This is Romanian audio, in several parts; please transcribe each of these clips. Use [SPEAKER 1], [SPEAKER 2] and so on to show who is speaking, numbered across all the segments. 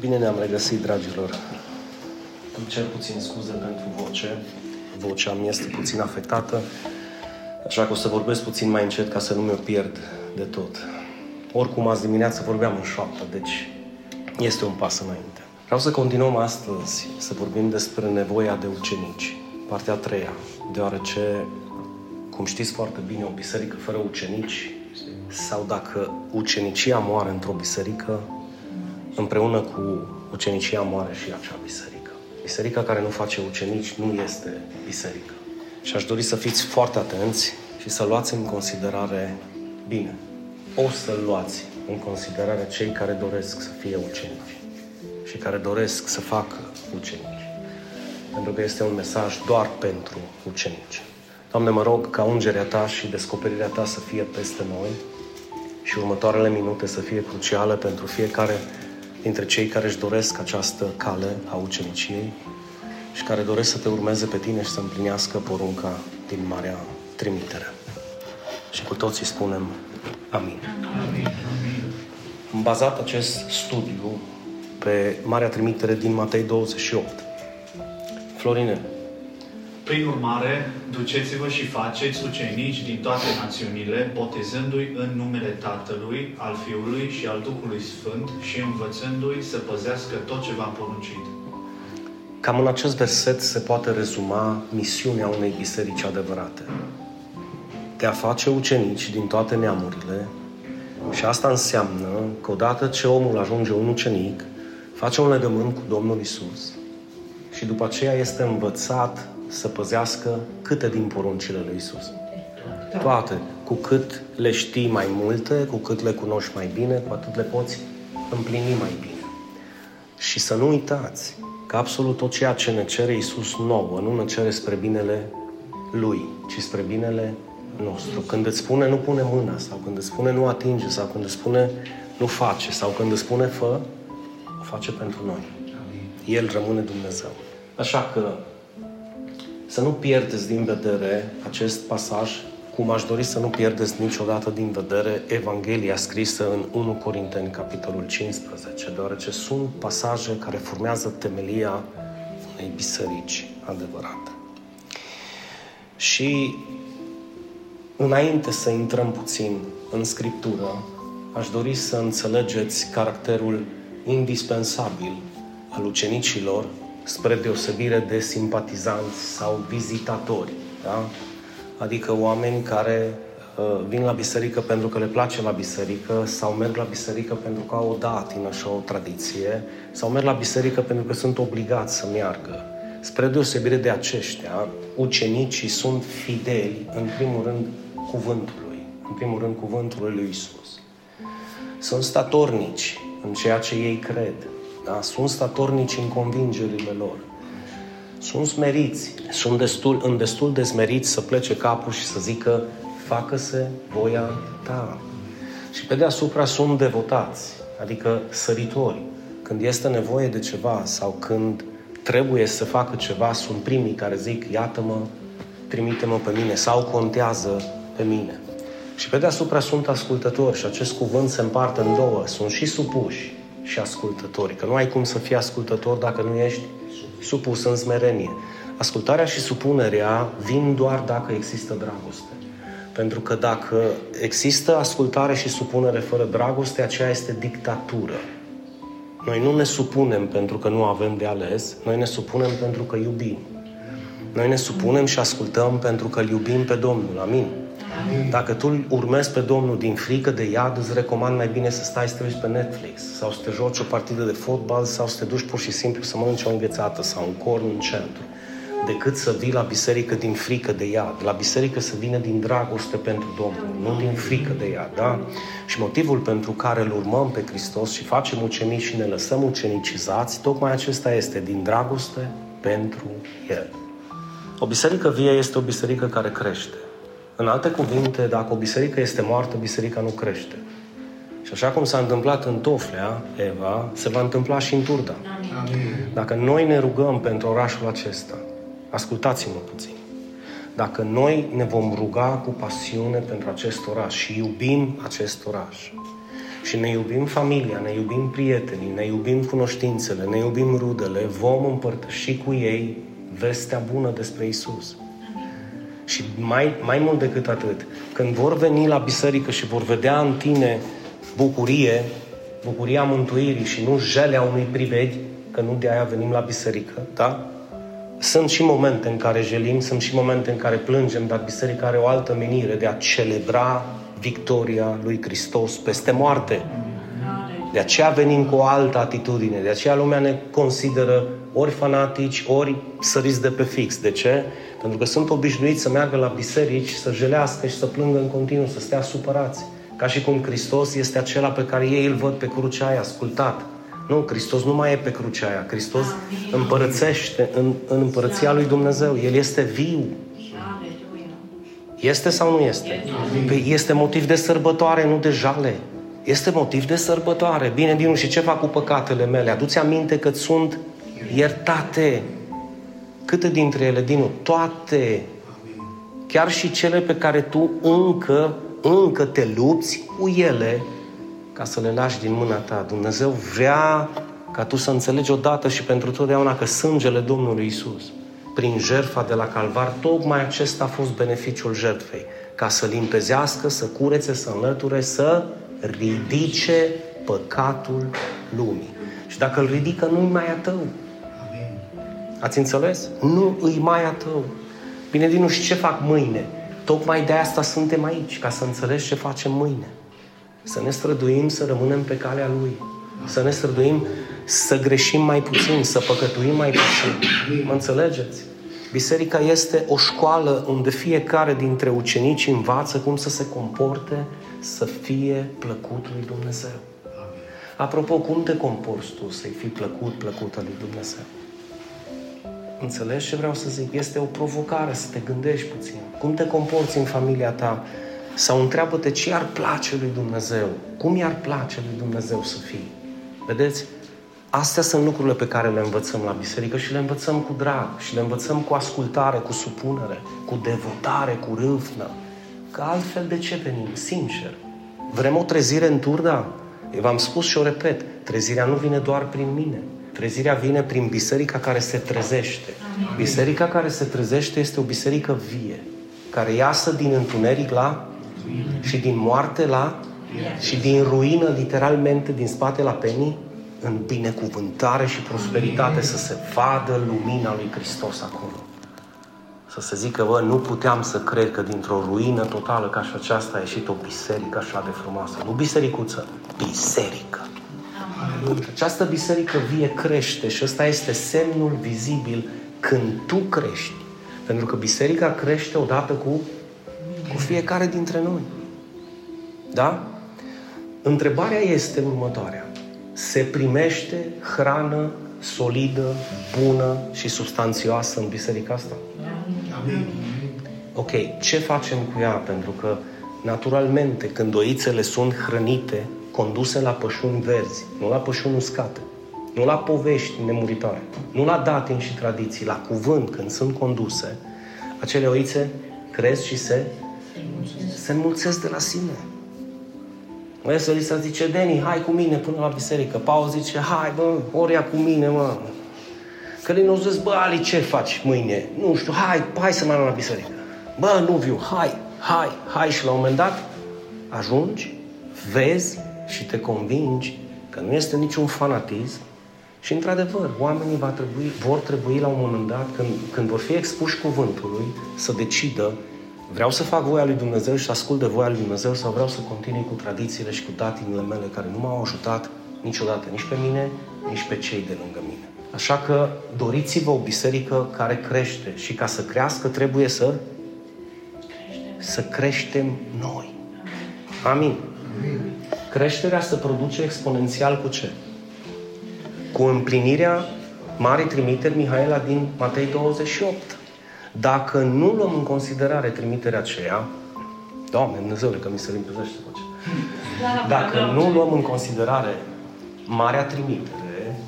[SPEAKER 1] Bine ne-am regăsit, dragilor. Îmi cer puțin scuze pentru voce. Vocea mi este puțin afectată, așa că o să vorbesc puțin mai încet ca să nu mi-o pierd de tot. Oricum, azi dimineață vorbeam în șoaptă, deci este un pas înainte. Vreau să continuăm astăzi să vorbim despre nevoia de ucenici, partea a treia, deoarece, cum știți foarte bine, o biserică fără ucenici sau dacă ucenicia moare într-o biserică, împreună cu ucenicia moare și acea biserică. Biserica care nu face ucenici nu este biserică. Și aș dori să fiți foarte atenți și să luați în considerare bine. O să luați în considerare cei care doresc să fie ucenici și care doresc să facă ucenici. Pentru că este un mesaj doar pentru ucenici. Doamne, mă rog ca ungerea Ta și descoperirea Ta să fie peste noi și următoarele minute să fie cruciale pentru fiecare dintre cei care își doresc această cale a uceniciei și care doresc să te urmeze pe tine și să împlinească porunca din Marea Trimitere. Și cu toții spunem Amin. Amin. Am bazat acest studiu pe Marea Trimitere din Matei 28. Florine,
[SPEAKER 2] prin urmare, duceți-vă și faceți ucenici din toate națiunile, botezându-i în numele Tatălui, al Fiului și al Duhului Sfânt și învățându-i să păzească tot ce v-am poruncit.
[SPEAKER 1] Cam în acest verset se poate rezuma misiunea unei biserici adevărate. De a face ucenici din toate neamurile și asta înseamnă că odată ce omul ajunge un ucenic, face un legământ cu Domnul Isus și după aceea este învățat să păzească câte din poruncile lui Isus. Toate. Cu cât le știi mai multe, cu cât le cunoști mai bine, cu atât le poți împlini mai bine. Și să nu uitați că absolut tot ceea ce ne cere Isus nouă, nu ne cere spre binele Lui, ci spre binele nostru. Când îți spune nu pune mâna, sau când îți spune nu atinge, sau când îți spune nu face, sau când îți spune fă, o face pentru noi. El rămâne Dumnezeu. Așa că să nu pierdeți din vedere acest pasaj, cum aș dori să nu pierdeți niciodată din vedere Evanghelia scrisă în 1 Corinteni, capitolul 15, deoarece sunt pasaje care formează temelia unei biserici adevărate. Și înainte să intrăm puțin în Scriptură, aș dori să înțelegeți caracterul indispensabil al ucenicilor spre deosebire de simpatizanți sau vizitatori. Da? Adică oameni care uh, vin la biserică pentru că le place la biserică sau merg la biserică pentru că au o datină și o tradiție sau merg la biserică pentru că sunt obligați să meargă. Spre deosebire de aceștia, ucenicii sunt fideli, în primul rând, cuvântului, în primul rând, cuvântului lui Isus. Sunt statornici în ceea ce ei cred, da? Sunt statornici în convingerile lor. Sunt smeriți. Sunt destul, în destul de smeriți să plece capul și să zică facă-se voia ta. Și pe deasupra sunt devotați, adică săritori. Când este nevoie de ceva sau când trebuie să facă ceva, sunt primii care zic, iată-mă, trimite-mă pe mine sau contează pe mine. Și pe deasupra sunt ascultători și acest cuvânt se împarte în două. Sunt și supuși și ascultători. Că nu ai cum să fii ascultător dacă nu ești supus în smerenie. Ascultarea și supunerea vin doar dacă există dragoste. Pentru că dacă există ascultare și supunere fără dragoste, aceea este dictatură. Noi nu ne supunem pentru că nu avem de ales, noi ne supunem pentru că iubim. Noi ne supunem și ascultăm pentru că îl iubim pe Domnul. Amin. Dacă tu urmezi pe Domnul din frică de iad, îți recomand mai bine să stai să te uiți pe Netflix sau să te joci o partidă de fotbal sau să te duci pur și simplu să mănânci o înghețată sau un corn în centru decât să vii la biserică din frică de iad. La biserică să vină din dragoste pentru Domnul, nu din frică de iad, da? Și motivul pentru care îl urmăm pe Hristos și facem ucenici și ne lăsăm ucenicizați, tocmai acesta este, din dragoste pentru El. O biserică vie este o biserică care crește. În alte cuvinte, dacă o biserică este moartă, biserica nu crește. Și așa cum s-a întâmplat în Toflea, Eva, se va întâmpla și în Turda. Amin. Dacă noi ne rugăm pentru orașul acesta, ascultați-mă puțin, dacă noi ne vom ruga cu pasiune pentru acest oraș și iubim acest oraș și ne iubim familia, ne iubim prietenii, ne iubim cunoștințele, ne iubim rudele, vom împărtăși cu ei vestea bună despre Isus. Și mai, mai mult decât atât, când vor veni la biserică și vor vedea în tine bucurie, bucuria mântuirii și nu jelea unui privedi, că nu de aia venim la biserică, da? Sunt și momente în care jelim, sunt și momente în care plângem, dar biserica are o altă menire de a celebra victoria lui Hristos peste moarte. De aceea venim cu o altă atitudine, de aceea lumea ne consideră ori fanatici, ori săriți de pe fix. De ce? Pentru că sunt obișnuiți să meargă la biserici, să jelească și să plângă în continuu, să stea supărați. Ca și cum Hristos este acela pe care ei îl văd pe crucea aia, ascultat. Nu, Hristos nu mai e pe crucea aia. Hristos împărățește în, în împărăția lui Dumnezeu. El este viu. Este sau nu este? Păi este motiv de sărbătoare, nu de jale. Este motiv de sărbătoare. Bine, Dinu, și ce fac cu păcatele mele? Aduți aminte că sunt iertate. Câte dintre ele, Dinu? Toate. Chiar și cele pe care tu încă, încă te lupți cu ele ca să le lași din mâna ta. Dumnezeu vrea ca tu să înțelegi odată și pentru totdeauna că sângele Domnului Isus, prin jertfa de la Calvar, tocmai acesta a fost beneficiul jertfei. Ca să limpezească, să curețe, să înlăture, să ridice păcatul lumii. Și dacă îl ridică, nu-i mai a tău. Ați înțeles? Nu îi mai a tău. Bine, din și ce fac mâine? Tocmai de asta suntem aici, ca să înțelegi ce facem mâine. Să ne străduim să rămânem pe calea Lui. Să ne străduim să greșim mai puțin, să păcătuim mai puțin. Mă înțelegeți? Biserica este o școală unde fiecare dintre ucenici învață cum să se comporte să fie plăcut lui Dumnezeu. Apropo, cum te comporți tu să-i fii plăcut, plăcută lui Dumnezeu? Înțelegi ce vreau să zic? Este o provocare să te gândești puțin. Cum te comporți în familia ta? Sau întreabă-te ce ar place lui Dumnezeu. Cum i-ar place lui Dumnezeu să fii? Vedeți? Astea sunt lucrurile pe care le învățăm la biserică și le învățăm cu drag și le învățăm cu ascultare, cu supunere, cu devotare, cu râvnă. Că altfel de ce venim? Sincer. Vrem o trezire în turda? Eu v-am spus și o repet, trezirea nu vine doar prin mine. Trezirea vine prin biserica care se trezește. Biserica care se trezește este o biserică vie, care iasă din întuneric la și din moarte la și din ruină, literalmente, din spate la penii, în binecuvântare și prosperitate, să se vadă lumina lui Hristos acolo. Să se zică, bă, nu puteam să cred că dintr-o ruină totală ca și aceasta a ieșit o biserică așa de frumoasă. Nu bisericuță, biserică. Această biserică vie crește și ăsta este semnul vizibil când tu crești. Pentru că biserica crește odată cu, cu fiecare dintre noi. Da? Întrebarea este următoarea. Se primește hrană solidă, bună și substanțioasă în biserica asta? Amin. Ok, ce facem cu ea? Pentru că, naturalmente, când oițele sunt hrănite, conduse la pășuni verzi, nu la pășuni uscate, nu la povești nemuritoare, nu la datini și tradiții, la cuvânt, când sunt conduse, acele oițe cresc și se, se înmulțesc de la sine. Mă să li se zice, Deni, hai cu mine până la biserică. Paul zice, hai, bă, ori cu mine, mă. Călin o zis, bă, Ali, ce faci mâine? Nu știu, hai, hai să mai la biserică. Bă, nu viu, hai, hai, hai. Și la un moment dat ajungi, vezi și te convingi că nu este niciun fanatism și, într-adevăr, oamenii va trebui, vor trebui la un moment dat, când, când vor fi expuși cuvântului, să decidă vreau să fac voia lui Dumnezeu și să ascult de voia lui Dumnezeu sau vreau să continui cu tradițiile și cu datinile mele care nu m-au ajutat niciodată, nici pe mine, nici pe cei de lângă mine. Așa că doriți-vă o biserică care crește și ca să crească trebuie să să creștem noi. Amin. Creșterea se produce exponențial cu ce? Cu împlinirea marii trimiteri Mihaela din Matei 28. Dacă nu luăm în considerare trimiterea aceea, Doamne, Dumnezeule, că mi se limpezește vocea. Dacă nu luăm în considerare marea trimitere,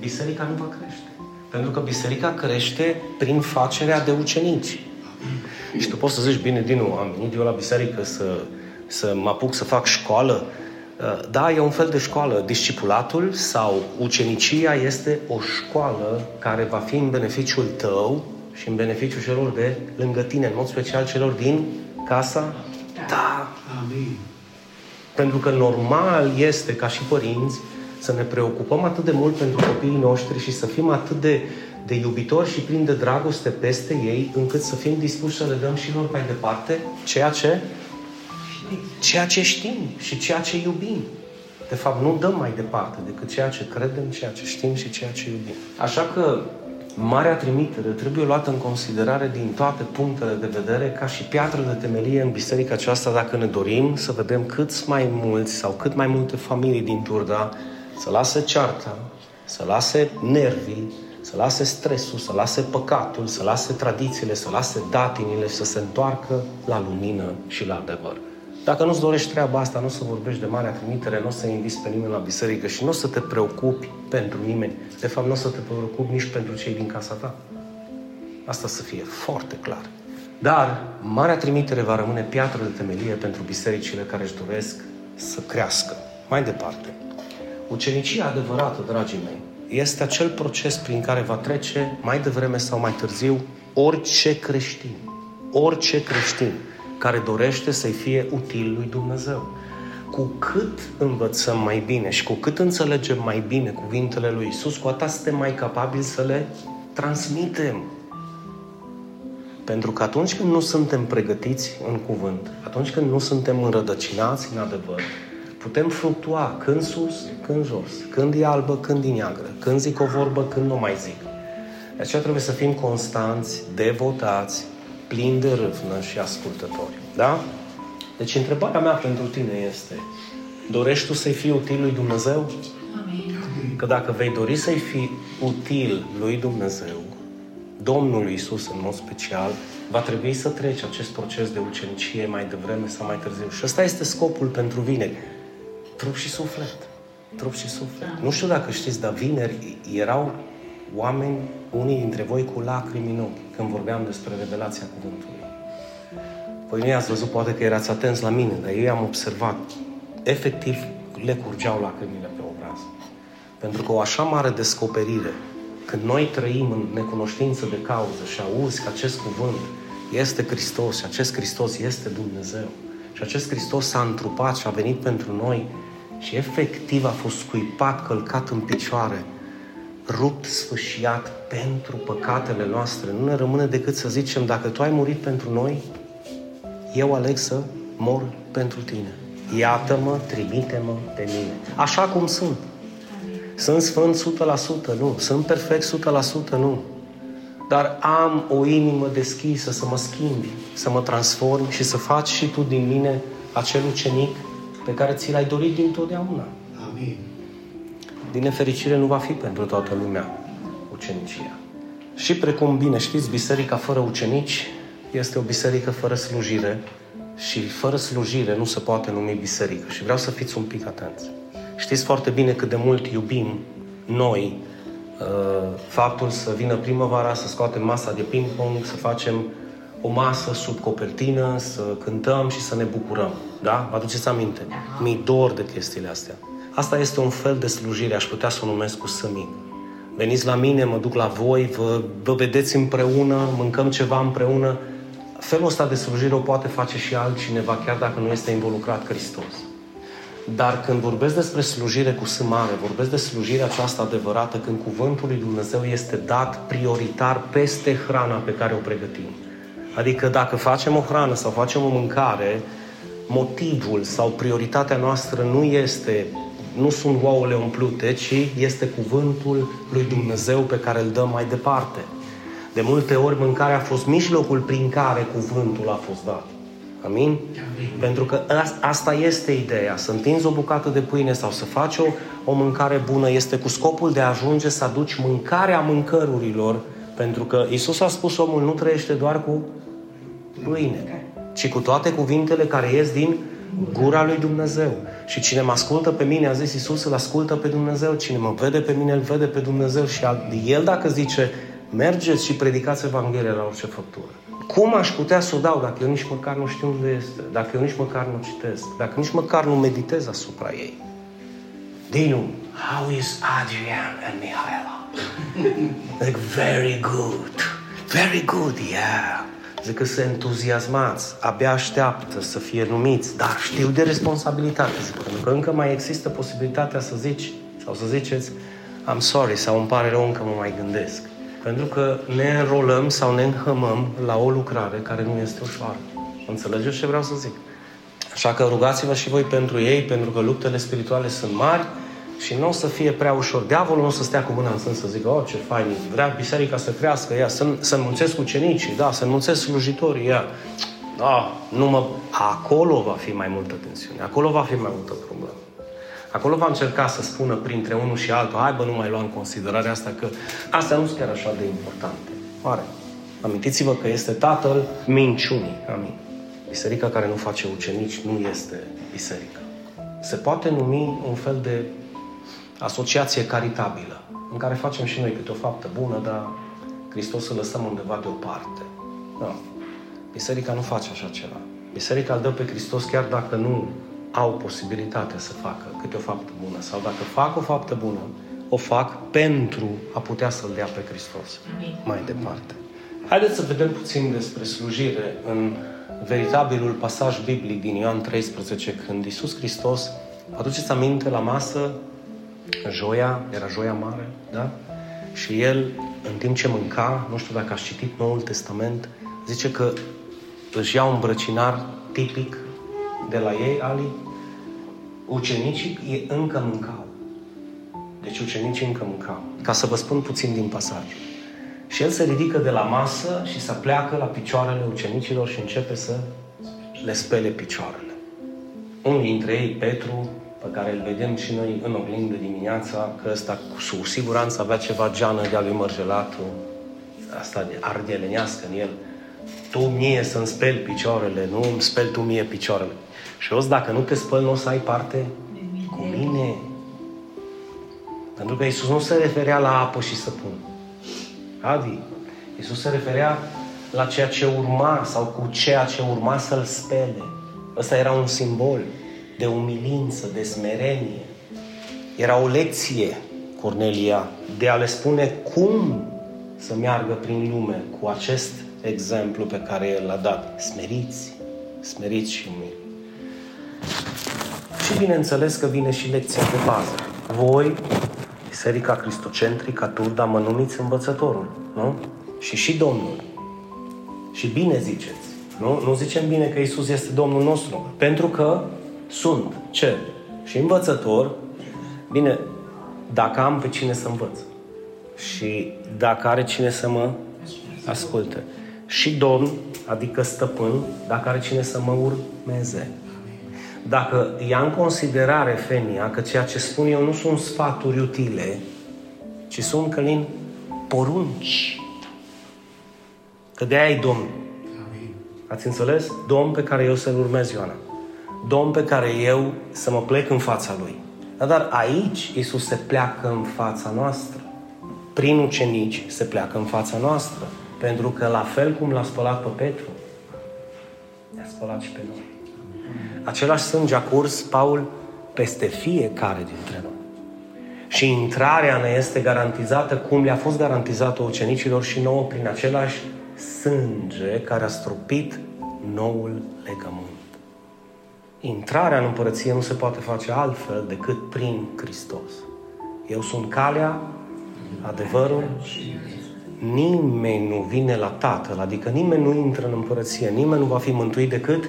[SPEAKER 1] biserica nu va crește. Pentru că biserica crește prin facerea de ucenici. Și tu poți să zici, bine, din nou, am venit eu la biserică să, să mă apuc să fac școală, Uh, da, e un fel de școală. Discipulatul sau ucenicia este o școală care va fi în beneficiul tău și în beneficiul celor de lângă tine, în mod special celor din casa ta. Amin. Pentru că normal este, ca și părinți, să ne preocupăm atât de mult pentru copiii noștri și să fim atât de, de iubitori și plini de dragoste peste ei, încât să fim dispuși să le dăm și lor mai departe ceea ce ceea ce știm și ceea ce iubim. De fapt, nu dăm mai departe decât ceea ce credem, ceea ce știm și ceea ce iubim. Așa că Marea trimitere trebuie luată în considerare din toate punctele de vedere ca și piatră de temelie în biserica aceasta dacă ne dorim să vedem cât mai mulți sau cât mai multe familii din Turda să lase cearta, să lase nervii, să lase stresul, să lase păcatul, să lase tradițiile, să lase datinile și să se întoarcă la lumină și la adevăr. Dacă nu-ți dorești treaba asta, nu o să vorbești de marea trimitere, nu o să inviți pe nimeni la biserică și nu o să te preocupi pentru nimeni. De fapt, nu o să te preocupi nici pentru cei din casa ta. Asta să fie foarte clar. Dar Marea Trimitere va rămâne piatră de temelie pentru bisericile care își doresc să crească. Mai departe, ucenicia adevărată, dragii mei, este acel proces prin care va trece mai devreme sau mai târziu orice creștin. Orice creștin care dorește să-i fie util lui Dumnezeu. Cu cât învățăm mai bine și cu cât înțelegem mai bine cuvintele lui Isus, cu atât suntem mai capabili să le transmitem. Pentru că atunci când nu suntem pregătiți în cuvânt, atunci când nu suntem înrădăcinați în adevăr, putem fluctua când sus, când jos, când e albă, când e neagră, când zic o vorbă, când nu mai zic. De aceea trebuie să fim constanți, devotați, plin de râvnă și ascultători. Da? Deci întrebarea mea pentru tine este, dorești tu să-i fii util lui Dumnezeu? Amin. Că dacă vei dori să-i fii util lui Dumnezeu, Domnul Iisus în mod special, va trebui să treci acest proces de ucenicie mai devreme sau mai târziu. Și ăsta este scopul pentru vineri. Trup și suflet. Trup și suflet. Da. Nu știu dacă știți, dar vineri erau oameni, unii dintre voi cu lacrimi în ochi, când vorbeam despre revelația cuvântului. Păi nu ați văzut, poate că erați atenți la mine, dar eu am observat. Efectiv, le curgeau lacrimile pe obraz. Pentru că o așa mare descoperire, când noi trăim în necunoștință de cauză și auzi că acest cuvânt este Hristos și acest Hristos este Dumnezeu și acest Hristos s-a întrupat și a venit pentru noi și efectiv a fost scuipat, călcat în picioare, rupt, sfâșiat pentru păcatele noastre. Nu ne rămâne decât să zicem, dacă Tu ai murit pentru noi, eu aleg să mor pentru Tine. Iată-mă, trimite-mă pe mine. Așa cum sunt. Sunt sfânt 100%, nu. Sunt perfect 100%, nu. Dar am o inimă deschisă să mă schimbi, să mă transform și să faci și tu din mine acel ucenic pe care ți l-ai dorit din totdeauna. Amin din nefericire nu va fi pentru toată lumea ucenicia. Și precum bine știți, biserica fără ucenici este o biserică fără slujire și fără slujire nu se poate numi biserică. Și vreau să fiți un pic atenți. Știți foarte bine cât de mult iubim noi uh, faptul să vină primăvara, să scoatem masa de ping-pong, să facem o masă sub copertină, să cântăm și să ne bucurăm. Da? Vă aduceți aminte? Mi dor de chestiile astea. Asta este un fel de slujire, aș putea să o numesc cu sămin. Veniți la mine, mă duc la voi, vă, vă vedeți împreună, mâncăm ceva împreună. Felul ăsta de slujire o poate face și altcineva, chiar dacă nu este involucrat Hristos. Dar când vorbesc despre slujire cu sâmare, vorbesc de slujirea aceasta adevărată, când cuvântul lui Dumnezeu este dat prioritar peste hrana pe care o pregătim. Adică dacă facem o hrană sau facem o mâncare, motivul sau prioritatea noastră nu este nu sunt ouăle umplute, ci este cuvântul lui Dumnezeu pe care îl dăm mai departe. De multe ori mâncarea a fost mijlocul prin care cuvântul a fost dat. Amin? Amin. Pentru că asta este ideea. Să întinzi o bucată de pâine sau să faci o, o mâncare bună este cu scopul de a ajunge să aduci mâncarea mâncărurilor pentru că Isus a spus omul nu trăiește doar cu pâine, ci cu toate cuvintele care ies din gura lui Dumnezeu. Și cine mă ascultă pe mine, a zis Iisus, îl ascultă pe Dumnezeu. Cine mă vede pe mine, îl vede pe Dumnezeu. Și El dacă zice, mergeți și predicați Evanghelia la orice făptură. Cum aș putea să o dau dacă eu nici măcar nu știu unde este, dacă eu nici măcar nu citesc, dacă nici măcar nu meditez asupra ei? Dinu, how is Adrian and Mihaela? like, very good. Very good, yeah. Zic că sunt entuziasmați, abia așteaptă să fie numiți, dar știu de responsabilitate, zic, pentru că încă mai există posibilitatea să zici, sau să ziceți, I'm sorry, sau îmi pare rău, încă mă mai gândesc. Pentru că ne înrolăm sau ne înhămăm la o lucrare care nu este ușoară. Înțelegeți ce vreau să zic? Așa că rugați-vă și voi pentru ei, pentru că luptele spirituale sunt mari și nu o să fie prea ușor. Diavolul nu o să stea cu mâna în sân să zică, oh, ce fain, vrea biserica să crească, ea, să, să înmulțesc ucenicii, da, să înmulțesc slujitorii, ea. Da, nu mă... Acolo va fi mai multă tensiune, acolo va fi mai multă problemă. Acolo va încerca să spună printre unul și altul, hai bă, nu mai lua în considerare asta, că astea nu sunt chiar așa de importante. Oare? Amintiți-vă că este tatăl minciunii. Amin. Biserica care nu face ucenici nu este biserică. Se poate numi un fel de asociație caritabilă, în care facem și noi câte o faptă bună, dar Hristos îl lăsăm undeva deoparte. Da. Biserica nu face așa ceva. Biserica îl dă pe Hristos chiar dacă nu au posibilitatea să facă câte o faptă bună sau dacă fac o faptă bună, o fac pentru a putea să-L dea pe Hristos Amin. mai departe. Haideți să vedem puțin despre slujire în veritabilul pasaj biblic din Ioan 13, când Iisus Hristos, aduceți aminte, la masă, joia, era joia mare, da? Și El, în timp ce mânca, nu știu dacă ați citit Noul Testament, zice că își ia un brăcinar tipic de la ei, Ali, ucenicii încă mâncau. Deci ucenicii încă mâncau. Ca să vă spun puțin din pasaj. Și el se ridică de la masă și se pleacă la picioarele ucenicilor și începe să le spele picioarele. Unul dintre ei, Petru, pe care îl vedem și noi în oglindă dimineața, că ăsta cu siguranță avea ceva geană de-a lui Mărgelatu, asta de ardelenească în el. Tu mie să-mi speli picioarele, nu îmi speli tu mie picioarele. Și o dacă nu te spăl, nu o să ai parte cu mine. Pentru că Isus nu se referea la apă și săpun. Adi, Isus se referea la ceea ce urma sau cu ceea ce urma să-l spele. Ăsta era un simbol de umilință, de smerenie. Era o lecție, Cornelia, de a le spune cum să meargă prin lume cu acest exemplu pe care el l-a dat. Smeriți, smeriți și umili. Și bineînțeles că vine și lecția de bază. Voi, Biserica Cristocentrică, Turda, mă numiți învățătorul, nu? Și și Domnul. Și bine ziceți. Nu? Nu zicem bine că Isus este Domnul nostru. Pentru că sunt ce? Și învățător. Bine, dacă am pe cine să învăț. Și dacă are cine să mă asculte. Și Domn, adică stăpân, dacă are cine să mă urmeze. Dacă ia în considerare Fenia că ceea ce spun eu nu sunt sfaturi utile, ci sunt călin porunci. Că de aia e Domn. Ați înțeles? Domn pe care eu să-L urmez, Ioana. Domn pe care eu să mă plec în fața Lui. Dar aici Isus se pleacă în fața noastră. Prin ucenici se pleacă în fața noastră. Pentru că la fel cum l-a spălat pe Petru, ne-a spălat și pe noi. Același sânge a curs Paul peste fiecare dintre noi. Și intrarea ne este garantizată cum le-a fost garantizată ucenicilor și nouă prin același sânge care a stropit noul legământ. Intrarea în împărăție nu se poate face altfel decât prin Hristos. Eu sunt calea, adevărul. Nimeni nu vine la Tatăl, adică nimeni nu intră în împărăție, nimeni nu va fi mântuit decât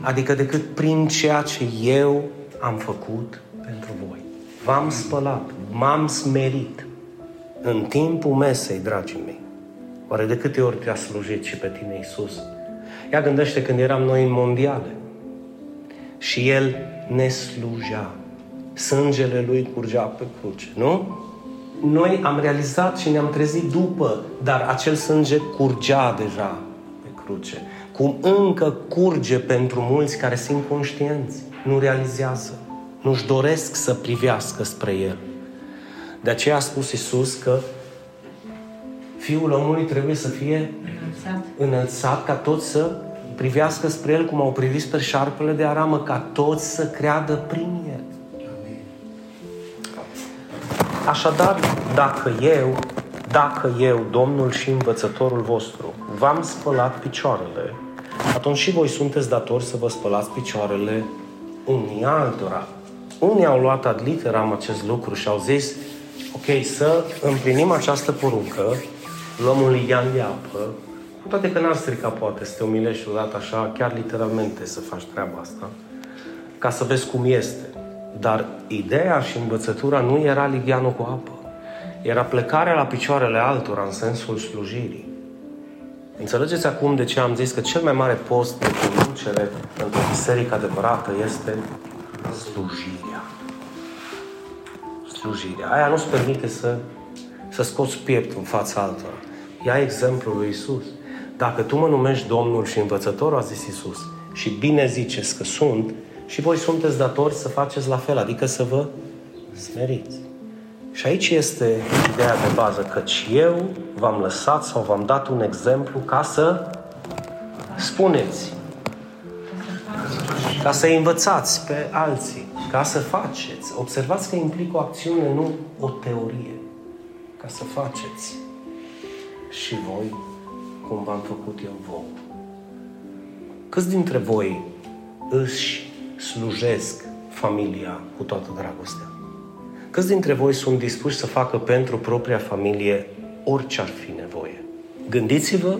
[SPEAKER 1] adică decât prin ceea ce eu am făcut pentru voi. V-am spălat, m-am smerit în timpul mesei, dragii mei. Oare de câte ori te-a slujit și pe tine Iisus? Ia gândește când eram noi în mondiale și El ne slujea. Sângele Lui curgea pe cruce, nu? Noi am realizat și ne-am trezit după, dar acel sânge curgea deja pe cruce cum încă curge pentru mulți care sunt conștienți, nu realizează, nu-și doresc să privească spre El. De aceea a spus Isus că Fiul omului trebuie să fie înălțat. înălțat ca toți să privească spre El cum au privit spre șarpele de aramă, ca toți să creadă prin El. Așadar, dacă eu, dacă eu, Domnul și Învățătorul vostru, v-am spălat picioarele, atunci și voi sunteți datori să vă spălați picioarele unii altora. Unii au luat ad literam acest lucru și au zis, ok, să împlinim această poruncă, luăm un lighean de apă, cu toate că n-ar strica poate să te umilești odată așa, chiar literalmente să faci treaba asta, ca să vezi cum este. Dar ideea și învățătura nu era ligheanul cu apă. Era plecarea la picioarele altora în sensul slujirii. Înțelegeți acum de ce am zis că cel mai mare post de conducere într-o biserică adevărată este slujirea. Slujirea. Aia nu-ți permite să, să scoți pieptul în fața altora. Ia exemplul lui Isus. Dacă tu mă numești Domnul și Învățătorul, a zis Isus, și bine ziceți că sunt, și voi sunteți datori să faceți la fel, adică să vă smeriți. Și aici este ideea de bază, căci eu v-am lăsat sau v-am dat un exemplu ca să spuneți, ca să învățați pe alții, ca să faceți. Observați că implică o acțiune, nu o teorie. Ca să faceți și voi cum v-am făcut eu vouă. Câți dintre voi își slujesc familia cu toată dragostea? Câți dintre voi sunt dispuși să facă pentru propria familie orice ar fi nevoie? Gândiți-vă,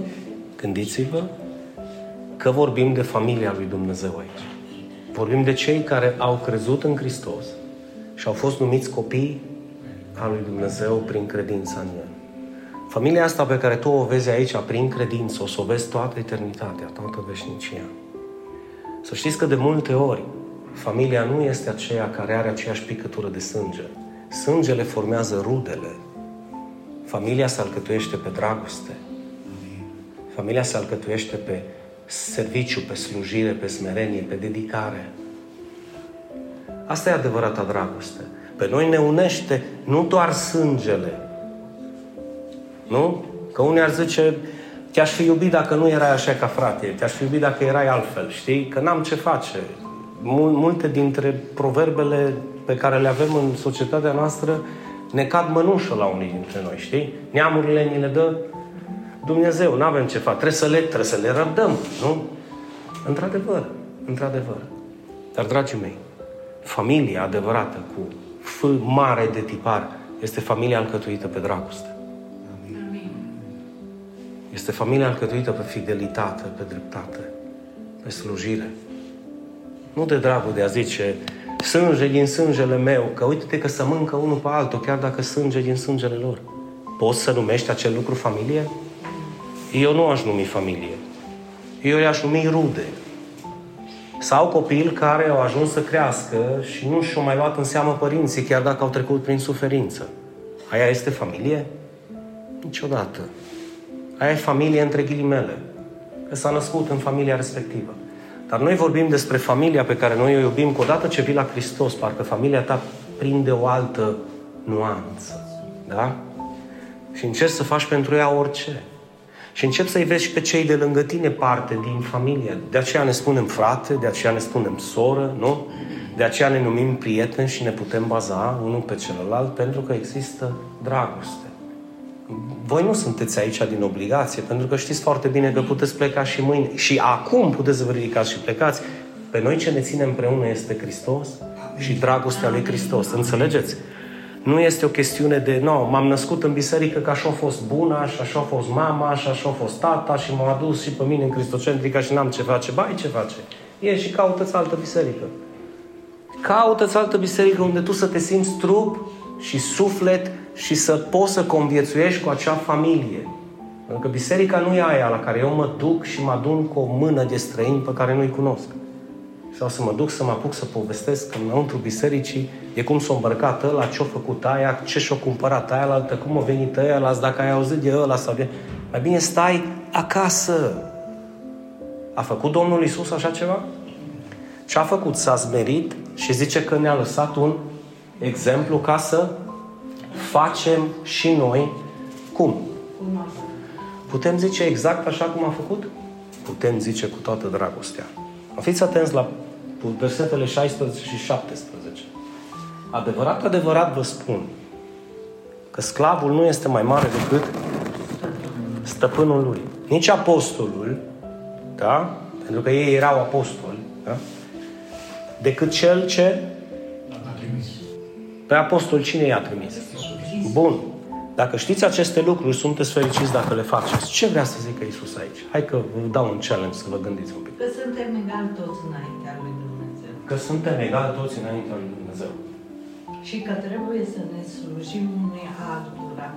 [SPEAKER 1] gândiți-vă că vorbim de familia lui Dumnezeu aici. Vorbim de cei care au crezut în Hristos și au fost numiți copii al lui Dumnezeu prin credința în El. Familia asta pe care tu o vezi aici prin credință, o să o vezi toată eternitatea, toată veșnicia. Să știți că de multe ori familia nu este aceea care are aceeași picătură de sânge. Sângele formează rudele. Familia se alcătuiește pe dragoste. Familia se alcătuiește pe serviciu, pe slujire, pe smerenie, pe dedicare. Asta e adevărata dragoste. Pe noi ne unește nu doar sângele, nu? Că unii ar zice, te-aș fi iubit dacă nu erai așa ca frate, te-aș fi iubit dacă erai altfel, știi? Că n-am ce face. Multe dintre proverbele pe care le avem în societatea noastră ne cad mănușă la unii dintre noi, știi? Neamurile ni le dă Dumnezeu, nu avem ce face. Trebuie să le, trebuie să le răbdăm, nu? Într-adevăr, într-adevăr. Dar, dragii mei, familia adevărată cu F mare de tipar este familia alcătuită pe dragoste. Este familia alcătuită pe fidelitate, pe dreptate, pe slujire. Nu de dragul de a zice sânge din sângele meu, că uite-te că să mâncă unul pe altul, chiar dacă sânge din sângele lor. Poți să numești acel lucru familie? Eu nu aș numi familie. Eu i-aș numi rude. Sau copil care au ajuns să crească și nu și-au mai luat în seamă părinții, chiar dacă au trecut prin suferință. Aia este familie? Niciodată. Aia e familie între ghilimele. Că s-a născut în familia respectivă. Dar noi vorbim despre familia pe care noi o iubim, că odată ce vii la Hristos, parcă familia ta prinde o altă nuanță. Da? Și încerci să faci pentru ea orice. Și încep să-i vezi și pe cei de lângă tine parte din familie. De aceea ne spunem frate, de aceea ne spunem soră, nu? De aceea ne numim prieteni și ne putem baza unul pe celălalt pentru că există dragoste. Voi nu sunteți aici din obligație, pentru că știți foarte bine că puteți pleca și mâine. Și acum puteți să vă ridicați și plecați. Pe noi ce ne ține împreună este Hristos și dragostea lui Hristos. Înțelegeți? Nu este o chestiune de, nu, no, m-am născut în biserică că așa a fost buna, și așa a fost mama, și așa a fost tata, și m-a adus și pe mine în Cristocentrica și n-am ce face. Bai, ce face? E și caută-ți altă biserică. Caută-ți altă biserică unde tu să te simți trup și suflet și să poți să conviețuiești cu acea familie. Pentru că biserica nu e aia la care eu mă duc și mă adun cu o mână de străini pe care nu-i cunosc. Sau să mă duc să mă apuc să povestesc înăuntru bisericii e cum s-a îmbrăcat ăla, ce-a făcut aia, ce și-a cumpărat aia la altă, cum a venit ăla, dacă ai auzit de ăla sau de... Mai bine stai acasă. A făcut Domnul Isus așa ceva? Ce a făcut? S-a zmerit și zice că ne-a lăsat un exemplu ca să facem și noi cum? Putem zice exact așa cum a făcut? Putem zice cu toată dragostea. Fiți atenți la versetele 16 și 17. Adevărat, adevărat vă spun că sclavul nu este mai mare decât stăpânul lui. Nici apostolul, da? Pentru că ei erau apostoli, da? Decât cel ce pe apostol cine i-a trimis? Bun. Dacă știți aceste lucruri, sunteți fericiți dacă le faceți. Ce vrea să zică Isus aici? Hai că vă dau un challenge să vă gândiți un pic.
[SPEAKER 3] Că suntem egali toți înaintea lui Dumnezeu.
[SPEAKER 1] Că suntem egali toți înaintea lui Dumnezeu.
[SPEAKER 3] Și că trebuie să ne slujim unui altura.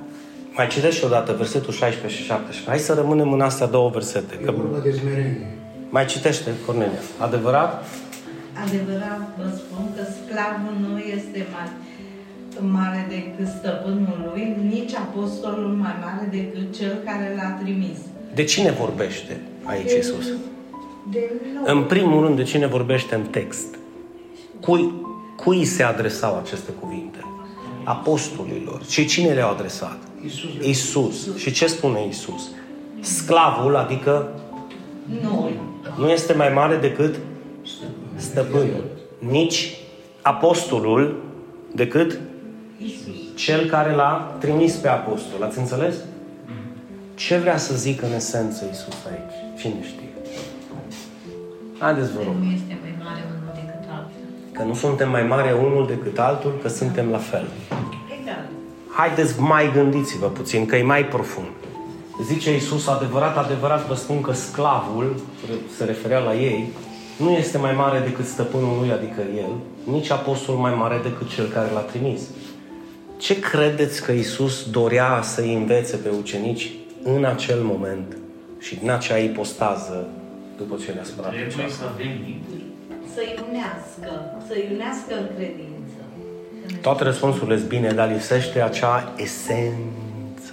[SPEAKER 1] Mai citești odată versetul 16 și 17. Hai să rămânem în astea două versete.
[SPEAKER 4] E
[SPEAKER 1] Că...
[SPEAKER 4] vorba de smerenie.
[SPEAKER 1] Mai citește, Cornelia. Adevărat?
[SPEAKER 3] Adevărat vă spun că sclavul nu este mai mare decât stăpânul lui, nici apostolul mai mare decât cel care l-a trimis.
[SPEAKER 1] De cine vorbește aici
[SPEAKER 3] De-
[SPEAKER 1] Isus?
[SPEAKER 3] De nou.
[SPEAKER 1] În primul rând, de cine vorbește în text? Cui, cui se adresau aceste cuvinte? Apostolilor. Și cine le-au adresat?
[SPEAKER 4] Iisus.
[SPEAKER 1] Isus. Și ce spune Isus? Sclavul, adică
[SPEAKER 3] Noi.
[SPEAKER 1] nu este mai mare decât stăpânul. Nici apostolul decât
[SPEAKER 3] Isus.
[SPEAKER 1] Cel care l-a trimis pe apostol. Ați înțeles? Ce vrea să zică în esență Isus aici? Cine știe? Haideți vă rog.
[SPEAKER 5] Nu este mai mare unul decât altul.
[SPEAKER 1] Că nu suntem mai mare unul decât altul, că suntem la fel.
[SPEAKER 3] Egal.
[SPEAKER 1] Haideți, mai gândiți-vă puțin, că e mai profund. Zice Iisus, adevărat, adevărat vă spun că sclavul, se referea la ei, nu este mai mare decât stăpânul lui, adică el, nici apostolul mai mare decât cel care l-a trimis. Ce credeți că Iisus dorea să-i învețe pe ucenici în acel moment și în acea ipostază după ce le-a spălat
[SPEAKER 2] Trebuie
[SPEAKER 1] picioarele?
[SPEAKER 2] să avem minte.
[SPEAKER 3] Să-i unească. Să-i unească în credință.
[SPEAKER 1] Toate răspunsurile sunt bine, dar lipsește acea esență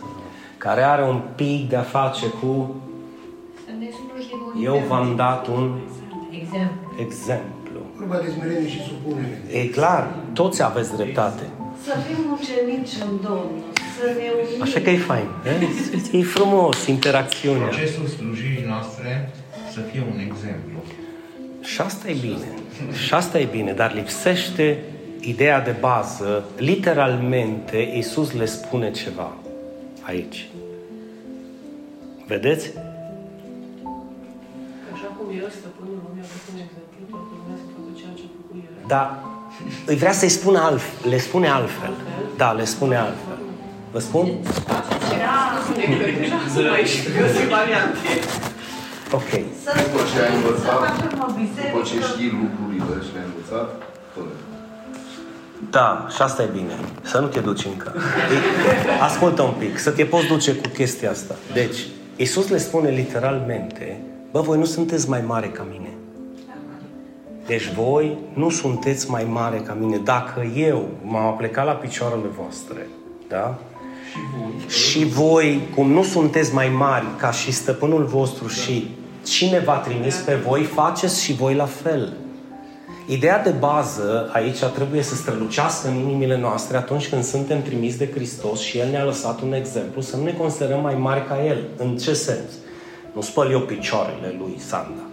[SPEAKER 1] care are un pic de a face cu
[SPEAKER 5] Să ne slujim unii
[SPEAKER 1] eu
[SPEAKER 5] pe
[SPEAKER 1] v-am
[SPEAKER 5] alții.
[SPEAKER 1] dat un
[SPEAKER 5] Exemplu.
[SPEAKER 1] exemplu.
[SPEAKER 4] Vorba de smerenie și supunere.
[SPEAKER 1] E clar, toți aveți dreptate.
[SPEAKER 3] Să fim ucenici în Domnul. Să ne unim.
[SPEAKER 1] Așa că e fain. E, e frumos interacțiunea.
[SPEAKER 6] Procesul slujirii noastre să fie un exemplu.
[SPEAKER 1] Și asta e bine. Și asta e bine, dar lipsește ideea de bază. Literalmente, Iisus le spune ceva aici. Vedeți?
[SPEAKER 7] Așa cum el, stăpânul lumii, a fost un exemplu, toată lumea să facă ceea ce a făcut el.
[SPEAKER 1] Dar îi vrea să-i spună altfel. Le spune altfel. Da, le spune altfel. Vă spun?
[SPEAKER 7] Spune că deja să mai și găsi variante.
[SPEAKER 1] Ok.
[SPEAKER 3] Să
[SPEAKER 8] După ce ai
[SPEAKER 3] să
[SPEAKER 8] învățat,
[SPEAKER 3] facem o
[SPEAKER 8] după ce
[SPEAKER 3] biserică.
[SPEAKER 8] știi lucrurile și le-ai învățat, fă-le.
[SPEAKER 1] Da, și asta e bine. Să nu te duci încă. E- Ascultă un pic, să te poți duce cu chestia asta. Deci, Iisus le spune literalmente, bă, voi nu sunteți mai mare ca mine. Deci voi nu sunteți mai mare ca mine. Dacă eu m-am plecat la picioarele voastre, da? Și voi. Și voi, cum nu sunteți mai mari ca și stăpânul vostru și cine v-a trimis pe voi, faceți și voi la fel. Ideea de bază aici trebuie să strălucească în inimile noastre atunci când suntem trimiși de Hristos și El ne-a lăsat un exemplu, să nu ne considerăm mai mari ca El. În ce sens? Nu spăl eu picioarele lui Sanda.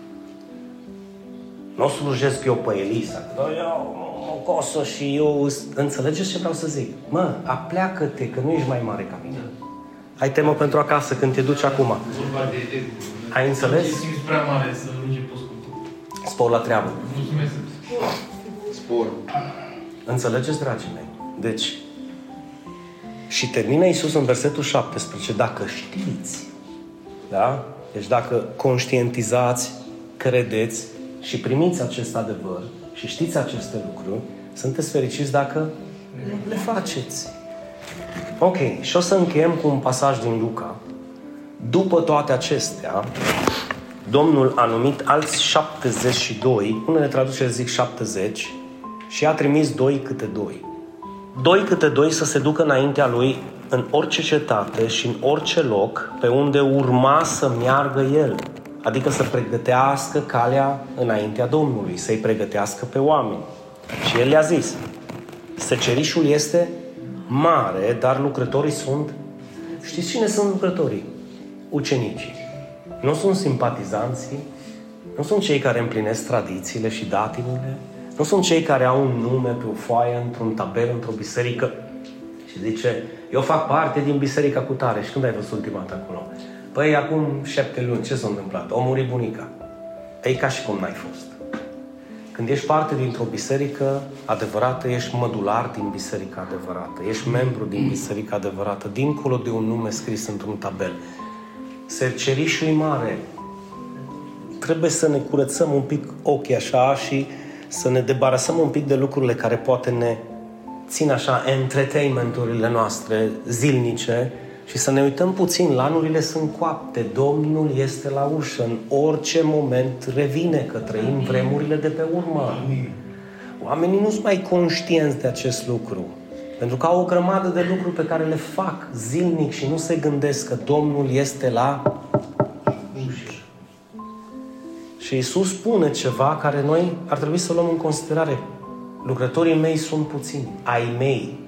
[SPEAKER 1] Nu o slujesc eu pe Elisa. Dar eu mă cosă și eu... Înțelegeți ce vreau să zic? Mă, apleacă-te că nu ești mai mare ca mine. Hai temă pentru acasă când te duci acum.
[SPEAKER 6] Vorba de ego.
[SPEAKER 1] Ai înțeles?
[SPEAKER 6] Te simți prea mare să începi cu
[SPEAKER 1] Spor la treabă.
[SPEAKER 6] Mulțumesc.
[SPEAKER 8] Spor.
[SPEAKER 1] Înțelegeți, dragii mei? Deci, și termină Iisus în versetul 17, dacă știți, da? Deci dacă conștientizați, credeți și primiți acest adevăr și știți aceste lucruri, sunteți fericiți dacă le faceți. Ok, și o să încheiem cu un pasaj din Luca. După toate acestea, Domnul a numit alți 72, unele traduceri zic 70, și a trimis doi câte doi. Doi câte doi să se ducă înaintea lui în orice cetate și în orice loc pe unde urma să meargă el. Adică să pregătească calea înaintea Domnului, să-i pregătească pe oameni. Și el le-a zis, secerișul este mare, dar lucrătorii sunt... Știți cine sunt lucrătorii? ucenicii. Nu sunt simpatizanții, nu sunt cei care împlinesc tradițiile și datinile, nu sunt cei care au un nume pe o foaie, într-un tabel, într-o biserică și zice, eu fac parte din biserica cu tare. Și când ai văzut ultima dată acolo? Păi, acum șapte luni, ce s-a întâmplat? O murit bunica. E ca și cum n-ai fost. Când ești parte dintr-o biserică adevărată, ești mădular din biserica adevărată, ești membru din biserica adevărată, dincolo de un nume scris într-un tabel. Sercerișul e mare. Trebuie să ne curățăm un pic ochii așa și să ne debarasăm un pic de lucrurile care poate ne țin așa entertainmenturile noastre zilnice și să ne uităm puțin, lanurile sunt coapte, Domnul este la ușă, în orice moment revine că trăim vremurile de pe urmă. Oamenii nu sunt mai conștienți de acest lucru. Pentru că au o grămadă de lucruri pe care le fac zilnic și nu se gândesc că Domnul este la ușă. Și Isus spune ceva care noi ar trebui să luăm în considerare. Lucrătorii mei sunt puțini, ai mei.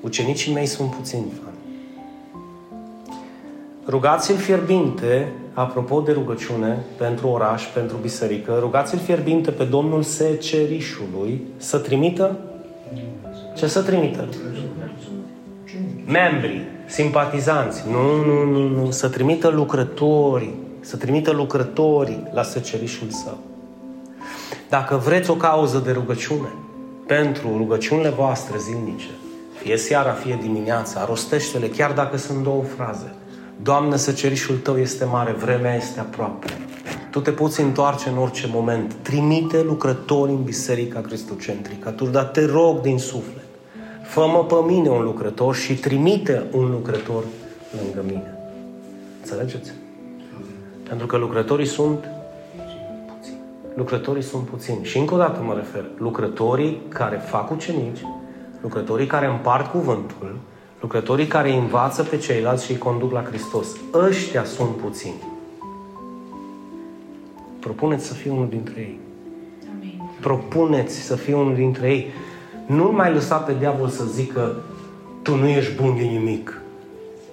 [SPEAKER 1] Ucenicii mei sunt puțini, frate. Rugați-l fierbinte, apropo de rugăciune, pentru oraș, pentru biserică, rugați-l fierbinte pe Domnul Secerișului să trimită ce să trimită? Membrii, simpatizanți. Nu, nu, nu, nu. Să trimită lucrători. Să trimită lucrătorii la secerișul său. Dacă vreți o cauză de rugăciune pentru rugăciunile voastre zilnice, fie seara, fie dimineața, rostește-le chiar dacă sunt două fraze. Doamne, săcerișul Tău este mare, vremea este aproape. Tu te poți întoarce în orice moment. Trimite lucrători în Biserica Cristocentrică. Tu, dar te rog din suflet. Fă-mă pe mine un lucrător și trimite un lucrător lângă mine. Înțelegeți? Pentru că lucrătorii sunt puțini. Lucrătorii sunt puțini. Și încă o dată mă refer. Lucrătorii care fac ucenici, lucrătorii care împart cuvântul, lucrătorii care învață pe ceilalți și îi conduc la Hristos. Ăștia sunt puțini. Propuneți să fii unul dintre ei.
[SPEAKER 5] Amin.
[SPEAKER 1] Propuneți să fii unul dintre ei. Nu mai lăsa pe diavol să zică tu nu ești bun de nimic.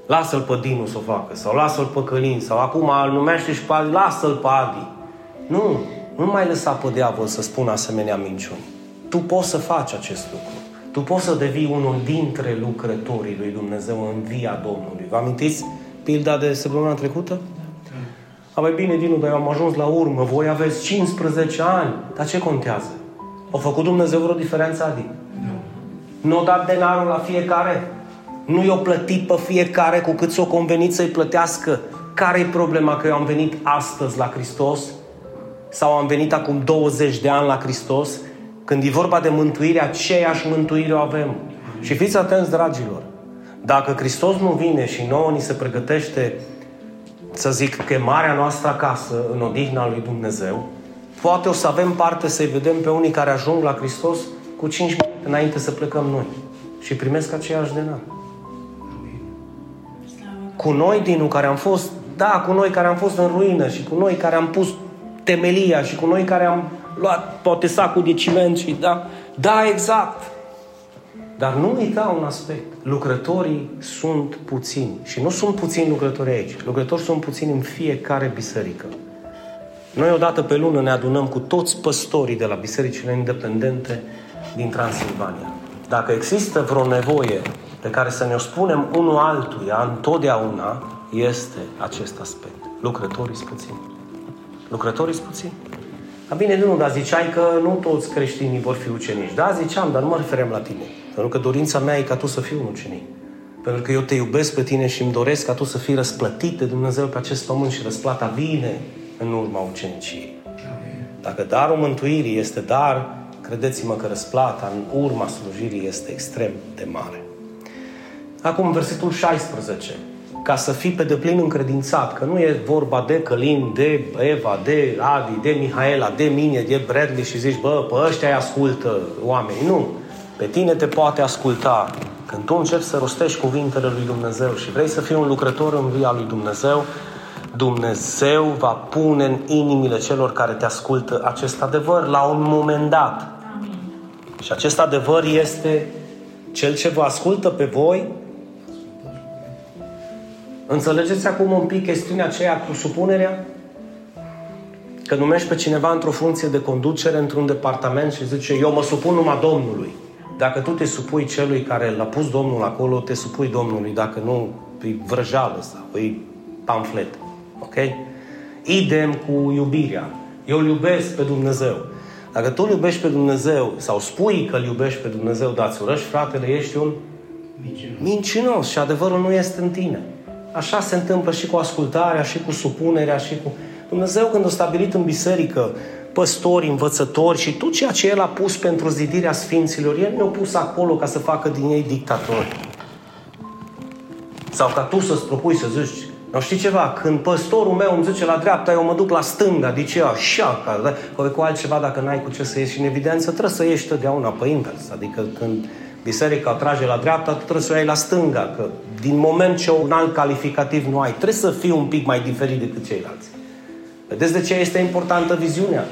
[SPEAKER 1] Lasă-l pe Dinu să o facă. Sau lasă-l pe Călin. Sau acum îl numește și pe Adi. Lasă-l pe Adi. Nu. Nu mai lăsa pe diavol să spună asemenea minciuni. Tu poți să faci acest lucru. Tu poți să devii unul dintre lucrătorii lui Dumnezeu în via Domnului. Vă amintiți pilda de săptămâna trecută? A, mai bine, Dinu, dar eu am ajuns la urmă. Voi aveți 15 ani. Dar ce contează? A făcut Dumnezeu vreo diferență, Adi? Nu. Nu a dat denarul la fiecare? Nu i-o plătit pe fiecare cu cât s-o convenit să-i plătească? Care e problema că eu am venit astăzi la Hristos? Sau am venit acum 20 de ani la Hristos? Când e vorba de mântuire, aceeași mântuire o avem. Și fiți atenți, dragilor. Dacă Hristos nu vine și nouă ni se pregătește să zic, chemarea noastră acasă, în odihna lui Dumnezeu, poate o să avem parte să-i vedem pe unii care ajung la Hristos cu 5 minute înainte să plecăm noi și primesc aceeași de an. Cu noi, Dinu, care am fost, da, cu noi care am fost în ruină și cu noi care am pus temelia și cu noi care am luat poate sacul de ciment și da, da, exact. Dar nu uita un aspect. Lucrătorii sunt puțini. Și nu sunt puțini lucrători aici. Lucrători sunt puțini în fiecare biserică. Noi odată pe lună ne adunăm cu toți păstorii de la bisericile independente din Transilvania. Dacă există vreo nevoie pe care să ne-o spunem unul altuia întotdeauna, este acest aspect. Lucrătorii sunt puțini. Lucrătorii sunt puțini. A bine, nu, dar ziceai că nu toți creștinii vor fi ucenici. Da, ziceam, dar nu mă referem la tine. Pentru că dorința mea e ca tu să fii un ucenic. Pentru că eu te iubesc pe tine și îmi doresc ca tu să fii răsplătit de Dumnezeu pe acest pământ și răsplata vine în urma uceniciei. Dacă darul mântuirii este dar, credeți-mă că răsplata în urma slujirii este extrem de mare. Acum, versetul 16. Ca să fii pe deplin încredințat, că nu e vorba de Călin, de Eva, de Adi, de Mihaela, de mine, de Bradley și zici, bă, pe ăștia îi ascultă oamenii. Nu. Pe tine te poate asculta. Când tu începi să rostești cuvintele lui Dumnezeu și vrei să fii un lucrător în via lui Dumnezeu, Dumnezeu va pune în inimile celor care te ascultă acest adevăr la un moment dat.
[SPEAKER 5] Amin.
[SPEAKER 1] Și acest adevăr este cel ce vă ascultă pe voi Înțelegeți acum un pic chestiunea aceea cu supunerea? Că numești pe cineva într-o funcție de conducere într-un departament și zice eu mă supun numai Domnului. Dacă tu te supui celui care l-a pus Domnul acolo, te supui Domnului. Dacă nu, e vrăjală sau e pamflet. Ok? Idem cu iubirea. Eu îl iubesc pe Dumnezeu. Dacă tu îl iubești pe Dumnezeu sau spui că îl iubești pe Dumnezeu, dar îți urăști fratele, ești un
[SPEAKER 4] Mincinos.
[SPEAKER 1] mincinos și adevărul nu este în tine. Așa se întâmplă și cu ascultarea, și cu supunerea, și cu... Dumnezeu când a stabilit în biserică păstori, învățători și tot ceea ce El a pus pentru zidirea sfinților, El nu a pus acolo ca să facă din ei dictatori. Sau ca tu să-ți propui să zici, nu știi ceva, când păstorul meu îmi zice la dreapta, eu mă duc la stânga, de ce așa? Ca, da? Că cu altceva, dacă n-ai cu ce să ieși în evidență, trebuie să ieși totdeauna pe invers. Adică când biserica trage la dreapta, tu trebuie să o iei la stânga, că din moment ce un alt calificativ nu ai, trebuie să fii un pic mai diferit decât ceilalți. Vedeți de ce este importantă viziunea?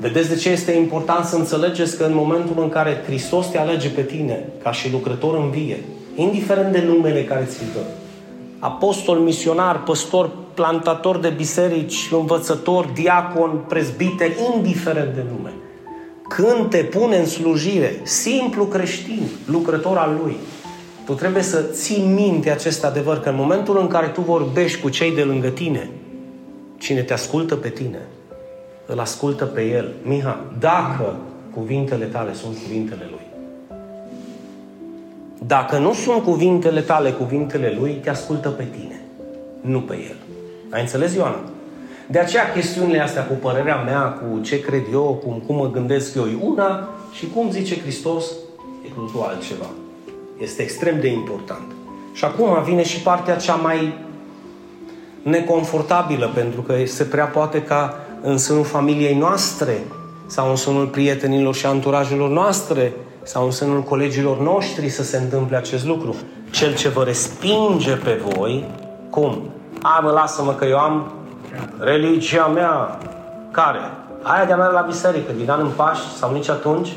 [SPEAKER 1] Vedeți de ce este important să înțelegeți că în momentul în care Hristos te alege pe tine ca și lucrător în vie, indiferent de numele care ți-l dă, apostol, misionar, păstor, plantator de biserici, învățător, diacon, prezbiter, indiferent de nume, când te pune în slujire, simplu creștin, lucrător al lui, tu trebuie să ții minte acest adevăr, că în momentul în care tu vorbești cu cei de lângă tine, cine te ascultă pe tine, îl ascultă pe el. Miha, dacă cuvintele tale sunt cuvintele lui. Dacă nu sunt cuvintele tale cuvintele lui, te ascultă pe tine, nu pe el. Ai înțeles, Ioana? De aceea chestiunile astea cu părerea mea, cu ce cred eu, cum, cum mă gândesc eu, e una și cum zice Hristos, e cu totul altceva. Este extrem de important. Și acum vine și partea cea mai neconfortabilă, pentru că se prea poate ca în sânul familiei noastre sau în sânul prietenilor și anturajelor noastre sau în sânul colegilor noștri să se întâmple acest lucru. Cel ce vă respinge pe voi, cum? A, mă, lasă-mă că eu am religia mea. Care? Aia de a merge la biserică din an în Paști sau nici atunci?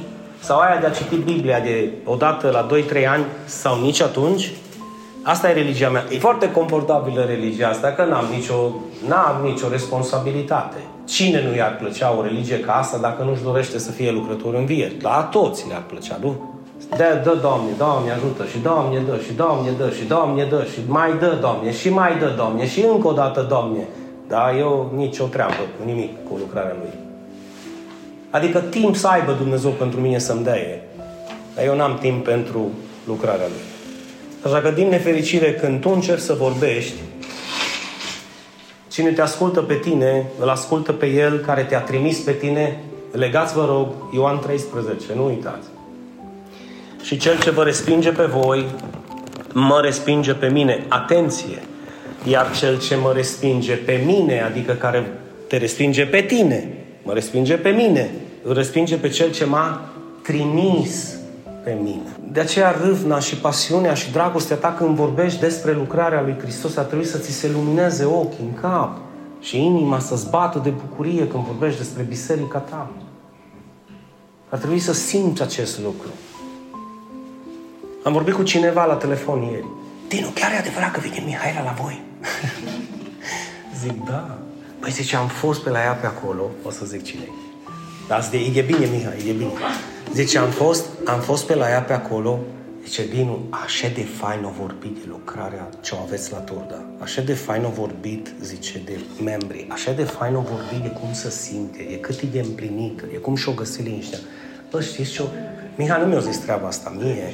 [SPEAKER 1] Sau aia de a citi Biblia de odată la 2-3 ani sau nici atunci? Asta e religia mea. E foarte confortabilă religia asta, că n-am nicio, n-am nicio responsabilitate. Cine nu i-ar plăcea o religie ca asta dacă nu-și dorește să fie lucrător în vie? La toți le-ar plăcea, nu? Dă, dă, Doamne, Doamne ajută și Doamne dă și Doamne dă și Doamne dă și mai dă, Doamne, și mai dă, Doamne, și încă o dată, Doamne. Dar eu nicio treabă cu nimic cu lucrarea Lui. Adică timp să aibă Dumnezeu pentru mine să-mi dea e. Dar eu n-am timp pentru lucrarea Lui. Așa că, din nefericire, când tu încerci să vorbești, cine te ascultă pe tine, îl ascultă pe El care te-a trimis pe tine. Legați, vă rog, Ioan 13, nu uitați. Și cel ce vă respinge pe voi, mă respinge pe mine. Atenție! Iar cel ce mă respinge pe mine, adică care te respinge pe tine, mă respinge pe mine, îl respinge pe cel ce m-a trimis pe mine. De aceea râvna și pasiunea și dragostea ta când vorbești despre lucrarea lui Hristos ar trebui să ți se lumineze ochii în cap și inima să-ți bată de bucurie când vorbești despre biserica ta. Ar trebui să simți acest lucru. Am vorbit cu cineva la telefon ieri. Dinu, chiar e adevărat că vine Mihaela la voi? zic, da. Păi zice, am fost pe la ea pe acolo, o să zic cine Dar zice, e bine, Mihai, e bine. Zice, am fost, am fost pe la ea pe acolo, zice, Dinu, așa de fain o vorbit de lucrarea ce o aveți la Turda. Așa de fain o vorbit, zice, de membri. Așa de fain o vorbit de cum să simte, e cât e de împlinită, e cum și-o găsi liniștea. Bă, știți ce Mihai nu mi-a zis treaba asta, mie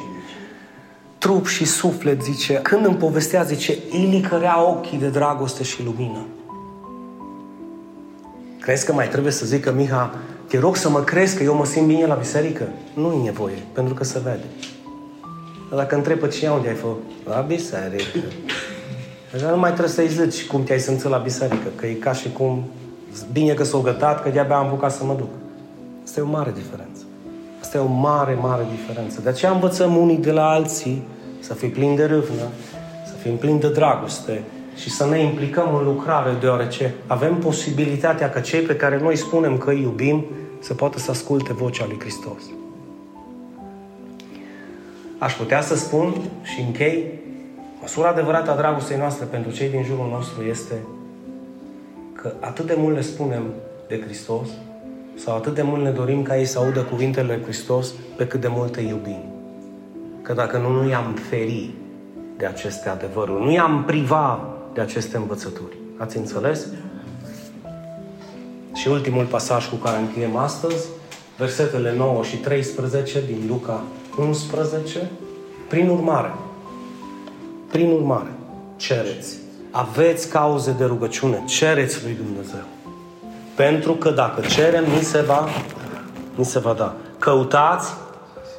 [SPEAKER 1] trup și suflet, zice, când îmi povestea, zice, îi licărea ochii de dragoste și lumină. Crezi că mai trebuie să zică, Miha, te rog să mă crezi că eu mă simt bine la biserică? Nu e nevoie, pentru că se vede. Dar dacă întreb pe cine unde ai fost? La biserică. Așa nu mai trebuie să-i zici cum te-ai simțit la biserică, că e ca și cum bine că s-o gătat, că de-abia am apucat să mă duc. Asta e o mare diferență. Asta e o mare, mare diferență. De aceea învățăm unii de la alții să fim plini de râvnă, să fim plini de dragoste și să ne implicăm în lucrare, deoarece avem posibilitatea ca cei pe care noi spunem că îi iubim să poată să asculte vocea lui Hristos. Aș putea să spun și închei Măsura adevărată a dragostei noastre pentru cei din jurul nostru este că atât de mult le spunem de Hristos sau atât de mult ne dorim ca ei să audă cuvintele lui Hristos pe cât de mult îi iubim. Că dacă nu, nu i-am feri de aceste adevăruri, nu i-am priva de aceste învățături. Ați înțeles? Și ultimul pasaj cu care încheiem astăzi, versetele 9 și 13 din Luca 11. Prin urmare, prin urmare, cereți. Aveți cauze de rugăciune, cereți lui Dumnezeu. Pentru că dacă cerem, ni se va, ni se va da. Căutați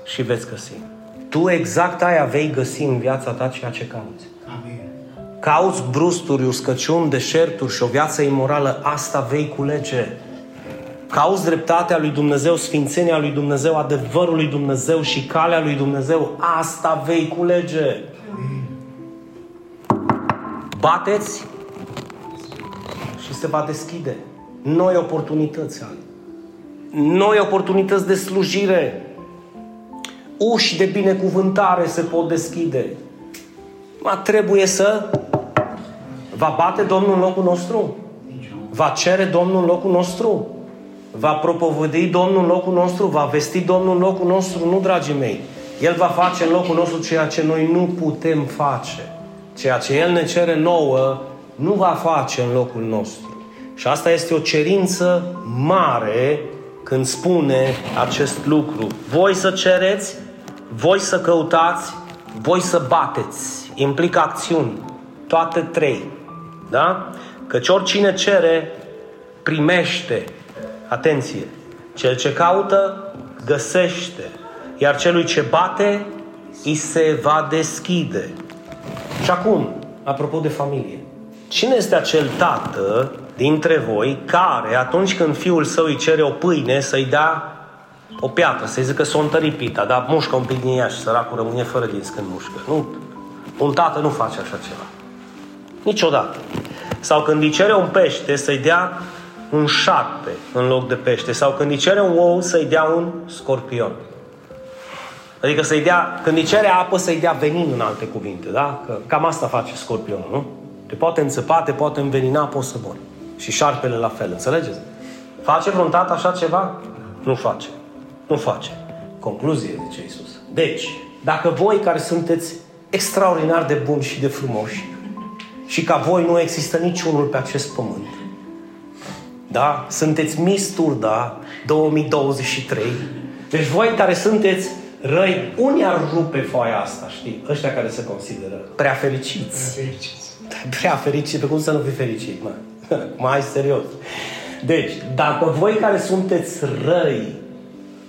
[SPEAKER 1] și veți găsi. Tu exact aia vei găsi în viața ta ceea ce cauți.
[SPEAKER 4] Amin.
[SPEAKER 1] Cauți brusturi, uscăciuni, deșerturi și o viață imorală, asta vei culege. Cauți dreptatea lui Dumnezeu, sfințenia lui Dumnezeu, adevărul lui Dumnezeu și calea lui Dumnezeu, asta vei culege. Bateți și se va deschide noi oportunități, Ali. Noi oportunități de slujire. Uși de binecuvântare se pot deschide. Ma trebuie să va bate Domnul în locul nostru? Va cere Domnul în locul nostru? Va propovădi Domnul în locul nostru? Va vesti Domnul în locul nostru? Nu, dragii mei. El va face în locul nostru ceea ce noi nu putem face. Ceea ce El ne cere nouă, nu va face în locul nostru. Și asta este o cerință mare când spune acest lucru. Voi să cereți, voi să căutați, voi să bateți. Implică acțiuni. Toate trei. Da? Căci oricine cere, primește. Atenție! Cel ce caută, găsește. Iar celui ce bate, îi se va deschide. Și acum, apropo de familie. Cine este acel tată dintre voi care, atunci când fiul său îi cere o pâine, să-i dea o piatră, să-i zică să o întări pita, dar mușcă un pic din ea și săracul rămâne fără dinți când mușcă. Nu. Un tată nu face așa ceva. Niciodată. Sau când îi cere un pește, să-i dea un șarpe în loc de pește. Sau când îi cere un ou, să-i dea un scorpion. Adică să-i dea, când îi cere apă, să-i dea venin în alte cuvinte, da? Că cam asta face scorpionul, nu? Te poate înțepa, te poate învenina, poți să mori. Și șarpele la fel, înțelegeți? Face vreun tată așa ceva? Nu face. Nu face. Concluzie, zice Iisus. Deci, dacă voi care sunteți extraordinar de buni și de frumoși și ca voi nu există niciunul pe acest pământ, da? Sunteți Miss Turda 2023. Deci voi care sunteți răi, unii ar rupe foaia asta, știi? Ăștia care se consideră prea fericiți.
[SPEAKER 4] Prea fericiți.
[SPEAKER 1] Prea fericit, pe cum să nu fii fericit, mă? Mai serios. Deci, dacă voi care sunteți răi,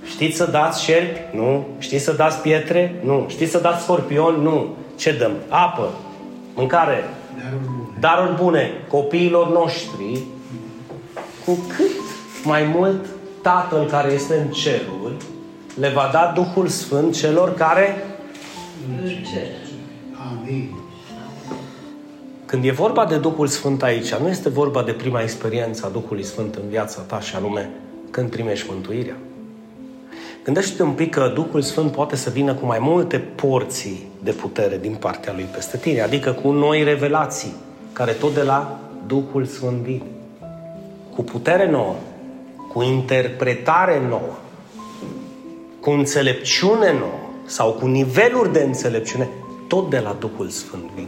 [SPEAKER 1] știți să dați șerpi? Nu. Știți să dați pietre? Nu. Știți să dați scorpioni? Nu. Ce dăm? Apă, mâncare,
[SPEAKER 4] Darul bun.
[SPEAKER 1] daruri bune copiilor noștri, cu cât mai mult Tatăl care este în ceruri le va da Duhul Sfânt celor care
[SPEAKER 3] Îl cer.
[SPEAKER 4] Amin.
[SPEAKER 1] Când e vorba de Duhul Sfânt aici, nu este vorba de prima experiență a Duhului Sfânt în viața ta și anume când primești mântuirea. Gândește-te un pic că Duhul Sfânt poate să vină cu mai multe porții de putere din partea Lui peste tine, adică cu noi revelații, care tot de la Duhul Sfânt vin. Cu putere nouă, cu interpretare nouă, cu înțelepciune nouă sau cu niveluri de înțelepciune, tot de la Duhul Sfânt vine.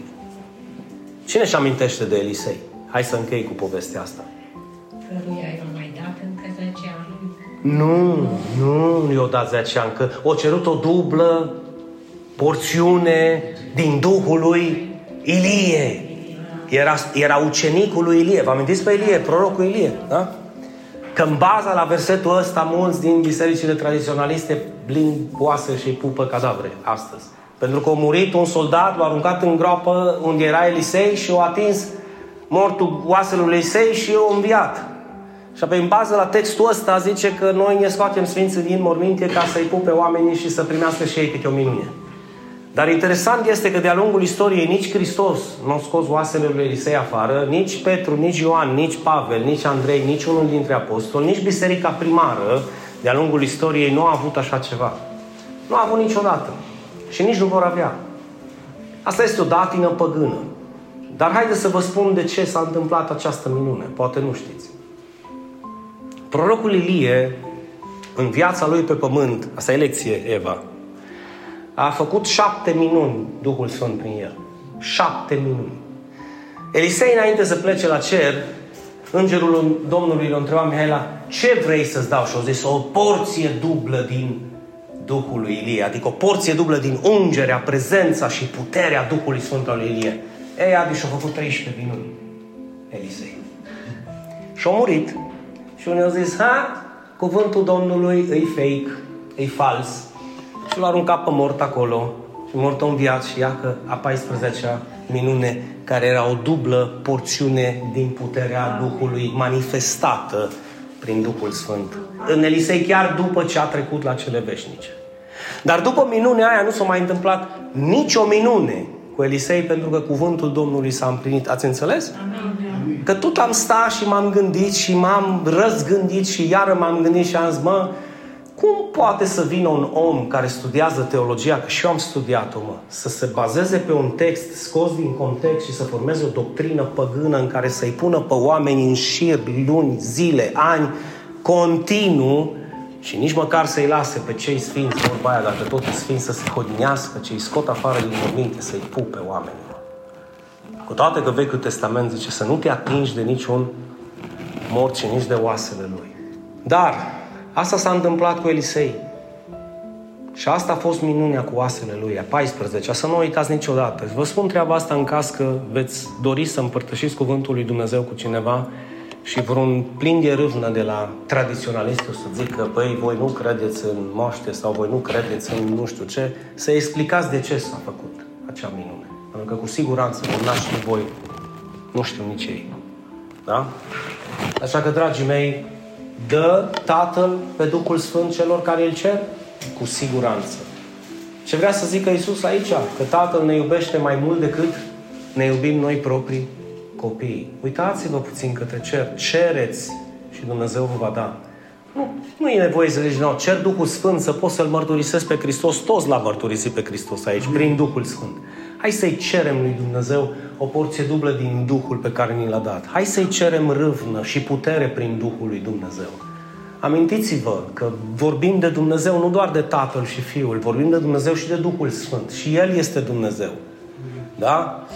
[SPEAKER 1] Cine își amintește de Elisei? Hai să închei cu povestea asta.
[SPEAKER 5] Căruia
[SPEAKER 1] Nu, nu, nu i-o dat 10 ani, că o cerut o dublă porțiune din Duhul lui Ilie. Era, era ucenicul lui Ilie. Vă amintiți pe Ilie, prorocul Ilie, da? Că în baza la versetul ăsta, mulți din bisericile tradiționaliste blind oase și pupă cadavre astăzi. Pentru că a murit un soldat, l-a aruncat în groapă unde era Elisei și a atins mortul oaselul lui Elisei și a înviat. Și apoi, în bază la textul ăsta, zice că noi ne scoatem sfinții din morminte ca să-i pupe oamenii și să primească și ei câte o minune. Dar interesant este că de-a lungul istoriei nici Hristos nu a scos oasele lui Elisei afară, nici Petru, nici Ioan, nici Pavel, nici Andrei, nici unul dintre apostoli, nici biserica primară de-a lungul istoriei nu a avut așa ceva. Nu a avut niciodată. Și nici nu vor avea. Asta este o datină păgână. Dar haideți să vă spun de ce s-a întâmplat această minune. Poate nu știți. Prorocul Ilie, în viața lui pe pământ, asta e lecție, Eva, a făcut șapte minuni Duhul Sfânt prin el. Șapte minuni. Elisei, înainte să plece la cer, îngerul Domnului îl întreba Mihaela, ce vrei să-ți dau? Și au zis, o porție dublă din Duhul lui Ilie, adică o porție dublă din ungerea, prezența și puterea Duhului Sfânt al lui Ilie. Ei, Adi și-au făcut 13 minuni. Elisei. Și-au murit. Și unii au zis, ha, cuvântul Domnului e fake, e fals. Și l-au aruncat pe mort acolo. Și mort în viață și ia că a 14-a minune, care era o dublă porțiune din puterea Duhului manifestată prin Duhul Sfânt. În Elisei chiar după ce a trecut la cele veșnice. Dar după minunea aia nu s-a mai întâmplat nicio minune cu Elisei pentru că cuvântul Domnului s-a împlinit. Ați înțeles? Amin. Că tot am stat și m-am gândit și m-am răzgândit și iară m-am gândit și am zis, mă, cum poate să vină un om care studiază teologia, că și eu am studiat-o, mă, să se bazeze pe un text scos din context și să formeze o doctrină păgână în care să-i pună pe oameni în șir, luni, zile, ani, continuu și nici măcar să-i lase pe cei sfinți, vorba aia, dacă tot e sfinți, să se hodinească, ce îi scot afară din morminte, să-i pupe oamenii. Cu toate că Vechiul Testament zice să nu te atingi de niciun mort și nici de oasele lui. Dar asta s-a întâmplat cu Elisei. Și asta a fost minunea cu oasele lui, a 14 să nu uitați niciodată. Vă spun treaba asta în caz că veți dori să împărtășiți cuvântul lui Dumnezeu cu cineva și vreun plin de râvnă de la tradiționaliști o să zică, băi, voi nu credeți în moaște sau voi nu credeți în nu știu ce, să explicați de ce s-a făcut acea minune. Pentru că cu siguranță vom naște voi, nu știu nici ei. Da? Așa că, dragii mei, dă Tatăl pe Duhul Sfânt celor care îl cer? Cu siguranță. Ce vrea să zică Isus aici? Că Tatăl ne iubește mai mult decât ne iubim noi proprii copii. Uitați-vă puțin către cer. Cereți și Dumnezeu vă va da. Nu, nu e nevoie să zici, nu, cer Duhul Sfânt să poți să-L mărturisesc pe Hristos. Toți l-a mărturisit pe Hristos aici, prin Duhul Sfânt. Hai să-i cerem lui Dumnezeu o porție dublă din Duhul pe care ni l-a dat. Hai să-i cerem râvnă și putere prin Duhul lui Dumnezeu. Amintiți-vă că vorbim de Dumnezeu nu doar de Tatăl și Fiul, vorbim de Dumnezeu și de Duhul Sfânt. Și El este Dumnezeu. Da?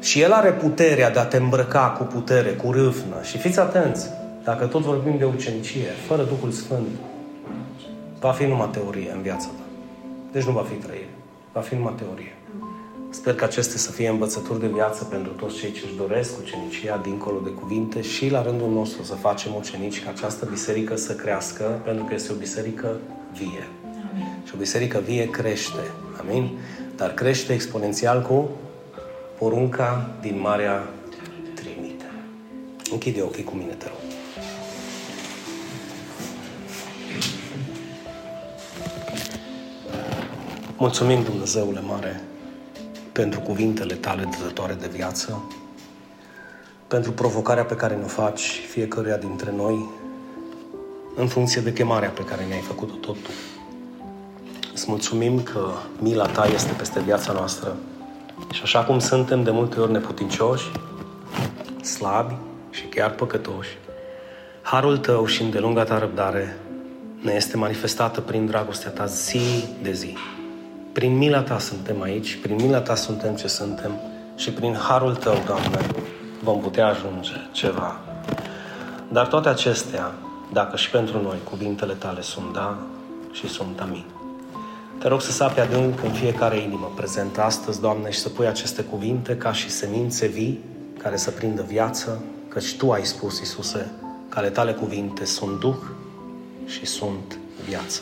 [SPEAKER 1] Și El are puterea de a te îmbrăca cu putere, cu râvnă. Și fiți atenți, dacă tot vorbim de ucenicie, fără Duhul Sfânt, va fi numai teorie în viața ta. Deci nu va fi trăire. Va fi numai teorie. Sper că acestea să fie învățături de viață pentru toți cei ce își doresc ucenicia dincolo de cuvinte și la rândul nostru să facem ucenici ca această biserică să crească, pentru că este o biserică vie. Amin. Și o biserică vie crește. Amin? Dar crește exponențial cu porunca din Marea Trimite. Închide ochii cu mine, te rog. Mulțumim, Dumnezeule mare, pentru cuvintele tale dătătoare de viață, pentru provocarea pe care ne faci fiecăruia dintre noi, în funcție de chemarea pe care ne-ai făcut-o tot tu. Îți mulțumim că mila ta este peste viața noastră și așa cum suntem de multe ori neputincioși, slabi și chiar păcătoși, harul tău și îndelunga ta răbdare ne este manifestată prin dragostea ta zi de zi. Prin mila ta suntem aici, prin mila ta suntem ce suntem și prin harul tău, Doamne, vom putea ajunge ceva. Dar toate acestea, dacă și pentru noi cuvintele tale sunt da și sunt amin. Te rog să sapi adânc în fiecare inimă prezentă astăzi, Doamne, și să pui aceste cuvinte ca și semințe vii care să prindă viață, căci Tu ai spus, Iisuse, că ale Tale cuvinte sunt Duh și sunt viață.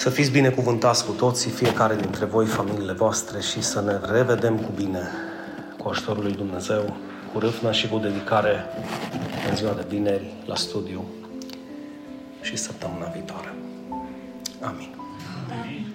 [SPEAKER 1] Să fiți binecuvântați cu toții, fiecare dintre voi, familiile voastre și să ne revedem cu bine, cu ajutorul lui Dumnezeu, cu râvnă și cu dedicare în ziua de vineri la studiu și săptămâna viitoare. Amém. Amém.